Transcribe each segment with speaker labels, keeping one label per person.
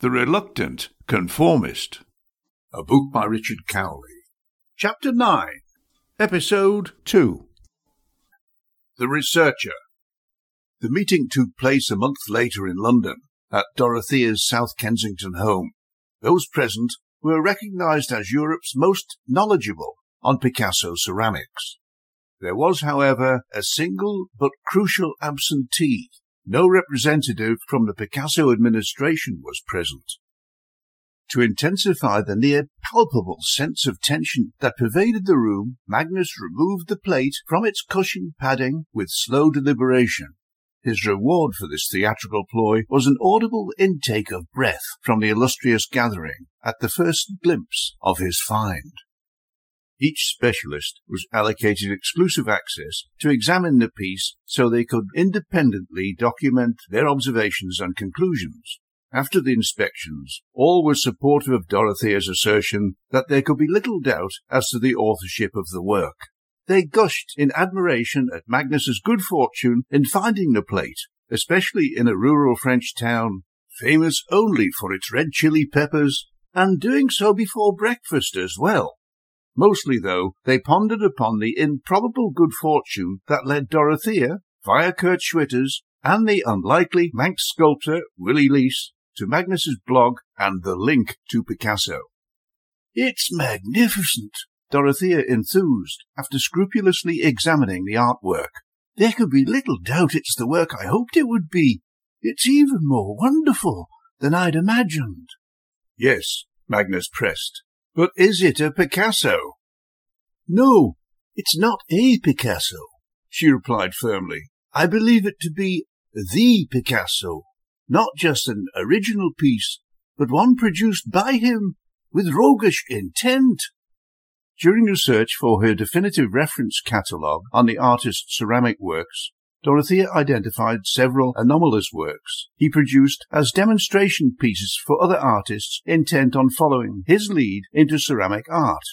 Speaker 1: The Reluctant Conformist. A book by Richard Cowley. Chapter 9. Episode 2. The Researcher. The meeting took place a month later in London, at Dorothea's South Kensington home. Those present were recognized as Europe's most knowledgeable on Picasso ceramics. There was, however, a single but crucial absentee no representative from the Picasso administration was present. To intensify the near palpable sense of tension that pervaded the room, Magnus removed the plate from its cushioned padding with slow deliberation. His reward for this theatrical ploy was an audible intake of breath from the illustrious gathering at the first glimpse of his find. Each specialist was allocated exclusive access to examine the piece so they could independently document their observations and conclusions. After the inspections, all were supportive of Dorothea's assertion that there could be little doubt as to the authorship of the work. They gushed in admiration at Magnus's good fortune in finding the plate, especially in a rural French town, famous only for its red chili peppers, and doing so before breakfast as well. Mostly, though, they pondered upon the improbable good fortune that led Dorothea, via Kurt Schwitters, and the unlikely Manx sculptor Willie Leese to Magnus's blog and the link to Picasso. It's magnificent, Dorothea enthused after scrupulously examining the artwork. There could be little doubt it's the work I hoped it would be. It's even more wonderful than I'd imagined. Yes, Magnus pressed. But is it a Picasso? No, it's not a Picasso, she replied firmly. I believe it to be the Picasso, not just an original piece, but one produced by him with roguish intent. During the search for her definitive reference catalogue on the artist's ceramic works, Dorothea identified several anomalous works he produced as demonstration pieces for other artists intent on following his lead into ceramic art.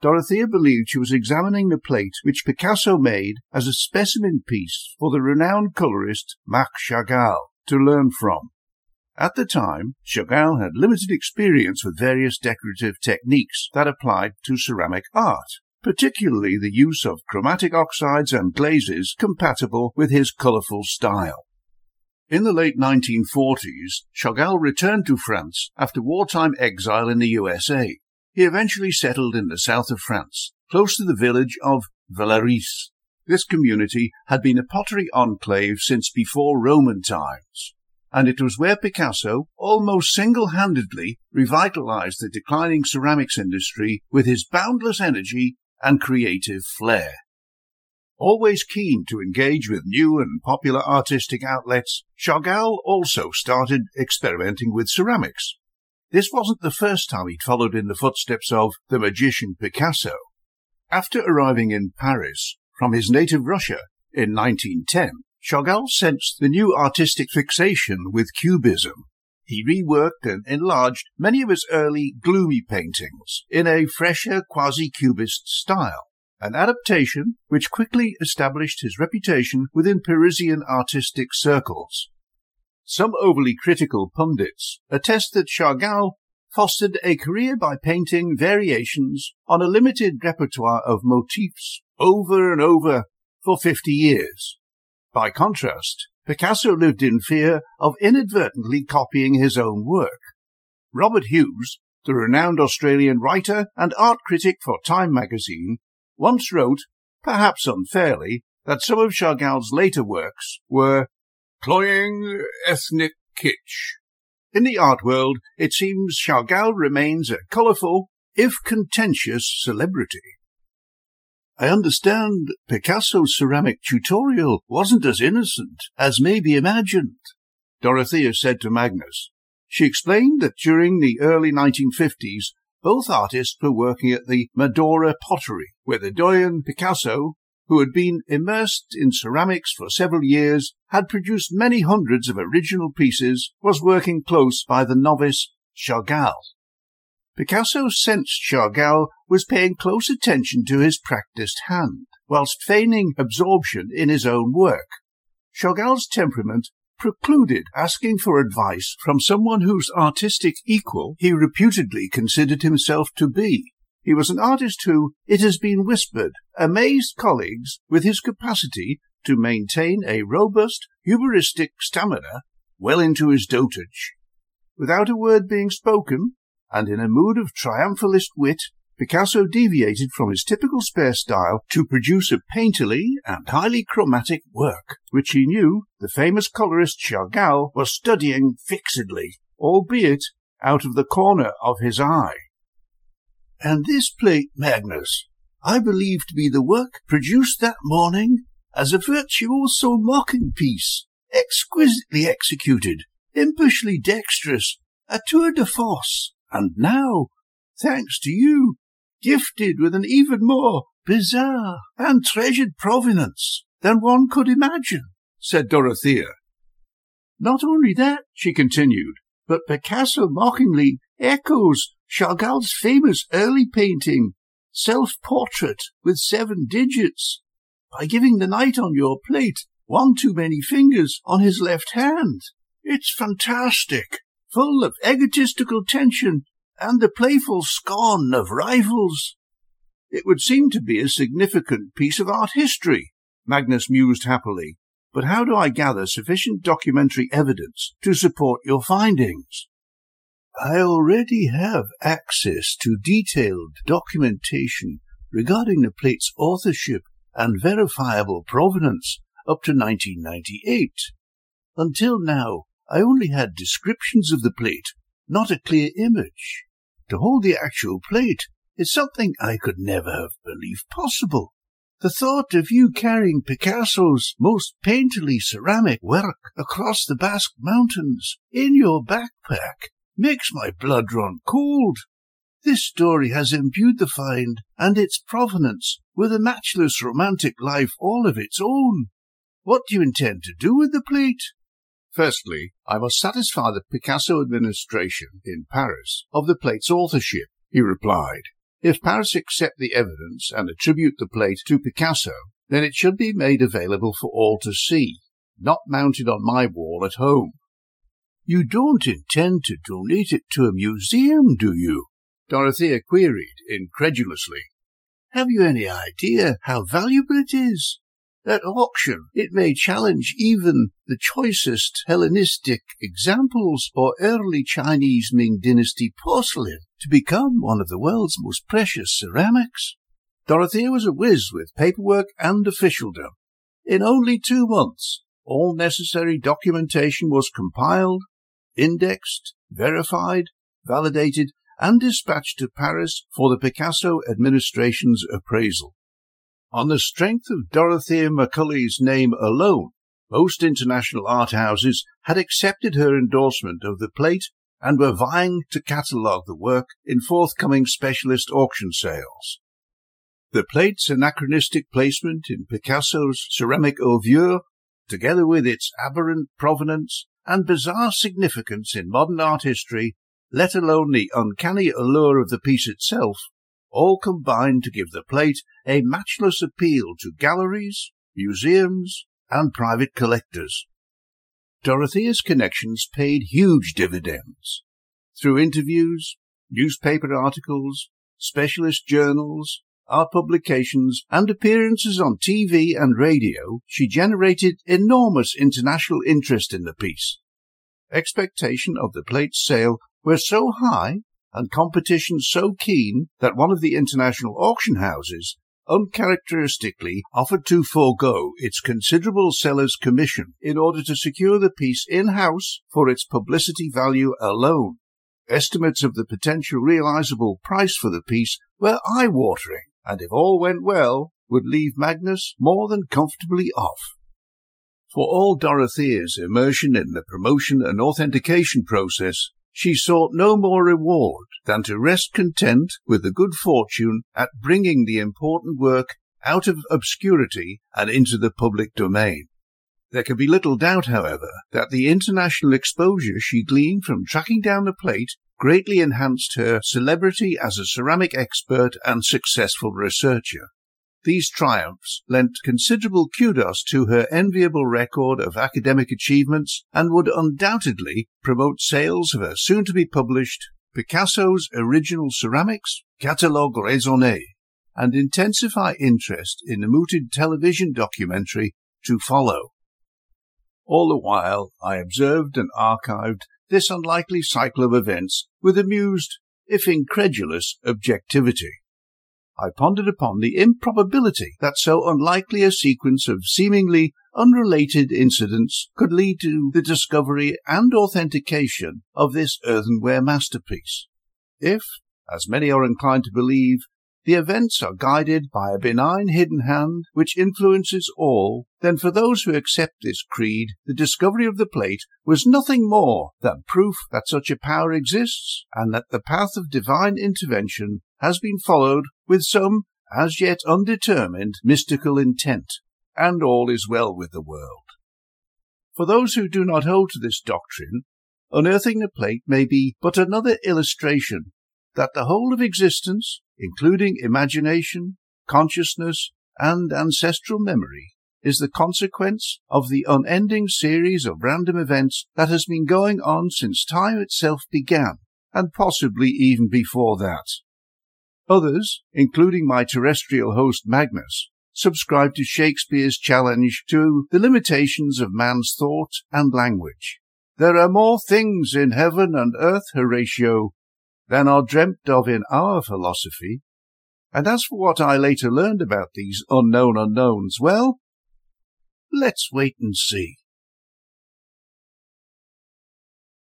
Speaker 1: Dorothea believed she was examining the plate which Picasso made as a specimen piece for the renowned colorist Marc Chagall to learn from. At the time, Chagall had limited experience with various decorative techniques that applied to ceramic art particularly the use of chromatic oxides and glazes compatible with his colourful style. In the late 1940s, Chagall returned to France after wartime exile in the USA. He eventually settled in the south of France, close to the village of Vallauris. This community had been a pottery enclave since before Roman times, and it was where Picasso almost single-handedly revitalized the declining ceramics industry with his boundless energy and creative flair. Always keen to engage with new and popular artistic outlets, Chagall also started experimenting with ceramics. This wasn't the first time he'd followed in the footsteps of the magician Picasso. After arriving in Paris from his native Russia in 1910, Chagall sensed the new artistic fixation with Cubism he reworked and enlarged many of his early gloomy paintings in a fresher quasi-cubist style, an adaptation which quickly established his reputation within Parisian artistic circles. Some overly critical pundits attest that Chagall fostered a career by painting variations on a limited repertoire of motifs over and over for fifty years. By contrast, Picasso lived in fear of inadvertently copying his own work. Robert Hughes, the renowned Australian writer and art critic for Time magazine, once wrote, perhaps unfairly, that some of Chagall's later works were cloying ethnic kitsch. In the art world, it seems Chagall remains a colourful, if contentious, celebrity. I understand Picasso's ceramic tutorial wasn't as innocent as may be imagined, Dorothea said to Magnus. She explained that during the early 1950s, both artists were working at the Madoura Pottery, where the doyen Picasso, who had been immersed in ceramics for several years, had produced many hundreds of original pieces, was working close by the novice Chagall. Picasso sensed Chagall was paying close attention to his practiced hand, whilst feigning absorption in his own work. Chagall's temperament precluded asking for advice from someone whose artistic equal he reputedly considered himself to be. He was an artist who, it has been whispered, amazed colleagues with his capacity to maintain a robust, humoristic stamina well into his dotage. Without a word being spoken, and in a mood of triumphalist wit, Picasso deviated from his typical spare style to produce a painterly and highly chromatic work, which he knew the famous colorist Chagall was studying fixedly, albeit out of the corner of his eye. And this plate, Magnus, I believe to be the work produced that morning as a virtuoso mocking piece, exquisitely executed, impishly dexterous, a tour de force, and now, thanks to you, gifted with an even more bizarre and treasured provenance than one could imagine, said Dorothea. Not only that, she continued, but Picasso mockingly echoes Chagall's famous early painting, Self-Portrait with Seven Digits, by giving the knight on your plate one too many fingers on his left hand. It's fantastic, full of egotistical tension and the playful scorn of rivals. It would seem to be a significant piece of art history, Magnus mused happily. But how do I gather sufficient documentary evidence to support your findings? I already have access to detailed documentation regarding the plate's authorship and verifiable provenance up to 1998. Until now, I only had descriptions of the plate, not a clear image to hold the actual plate is something I could never have believed possible. The thought of you carrying Picasso's most painterly ceramic work across the Basque Mountains in your backpack makes my blood run cold. This story has imbued the find and its provenance with a matchless romantic life all of its own. What do you intend to do with the plate? Firstly, I must satisfy the Picasso administration in Paris of the plate's authorship, he replied. If Paris accept the evidence and attribute the plate to Picasso, then it should be made available for all to see, not mounted on my wall at home. You don't intend to donate it to a museum, do you? Dorothea queried incredulously. Have you any idea how valuable it is? At auction, it may challenge even the choicest Hellenistic examples or early Chinese Ming Dynasty porcelain to become one of the world's most precious ceramics. Dorothea was a whiz with paperwork and officialdom. In only two months, all necessary documentation was compiled, indexed, verified, validated, and dispatched to Paris for the Picasso administration's appraisal. On the strength of Dorothea McCulley's name alone, most international art houses had accepted her endorsement of the plate and were vying to catalogue the work in forthcoming specialist auction sales. The plate's anachronistic placement in Picasso's ceramic oeuvre, together with its aberrant provenance and bizarre significance in modern art history, let alone the uncanny allure of the piece itself, all combined to give the plate a matchless appeal to galleries, museums, and private collectors. Dorothea's connections paid huge dividends. Through interviews, newspaper articles, specialist journals, art publications, and appearances on TV and radio, she generated enormous international interest in the piece. Expectation of the plate's sale were so high and competition so keen that one of the international auction houses uncharacteristically offered to forego its considerable seller's commission in order to secure the piece in-house for its publicity value alone. Estimates of the potential realizable price for the piece were eye-watering, and if all went well, would leave Magnus more than comfortably off. For all Dorothea's immersion in the promotion and authentication process, she sought no more reward than to rest content with the good fortune at bringing the important work out of obscurity and into the public domain. There can be little doubt, however, that the international exposure she gleaned from tracking down the plate greatly enhanced her celebrity as a ceramic expert and successful researcher. These triumphs lent considerable kudos to her enviable record of academic achievements and would undoubtedly promote sales of her soon to be published Picasso's Original Ceramics, Catalogue Raisonné, and intensify interest in the mooted television documentary to follow. All the while I observed and archived this unlikely cycle of events with amused, if incredulous, objectivity. I pondered upon the improbability that so unlikely a sequence of seemingly unrelated incidents could lead to the discovery and authentication of this earthenware masterpiece. If, as many are inclined to believe, the events are guided by a benign hidden hand which influences all, then for those who accept this creed, the discovery of the plate was nothing more than proof that such a power exists and that the path of divine intervention has been followed with some as yet undetermined mystical intent, and all is well with the world. For those who do not hold to this doctrine, unearthing the plate may be but another illustration that the whole of existence, including imagination, consciousness, and ancestral memory, is the consequence of the unending series of random events that has been going on since time itself began, and possibly even before that. Others, including my terrestrial host Magnus, subscribe to Shakespeare's challenge to the limitations of man's thought and language. There are more things in heaven and earth, Horatio, than are dreamt of in our philosophy. And as for what I later learned about these unknown unknowns, well, let's wait and see.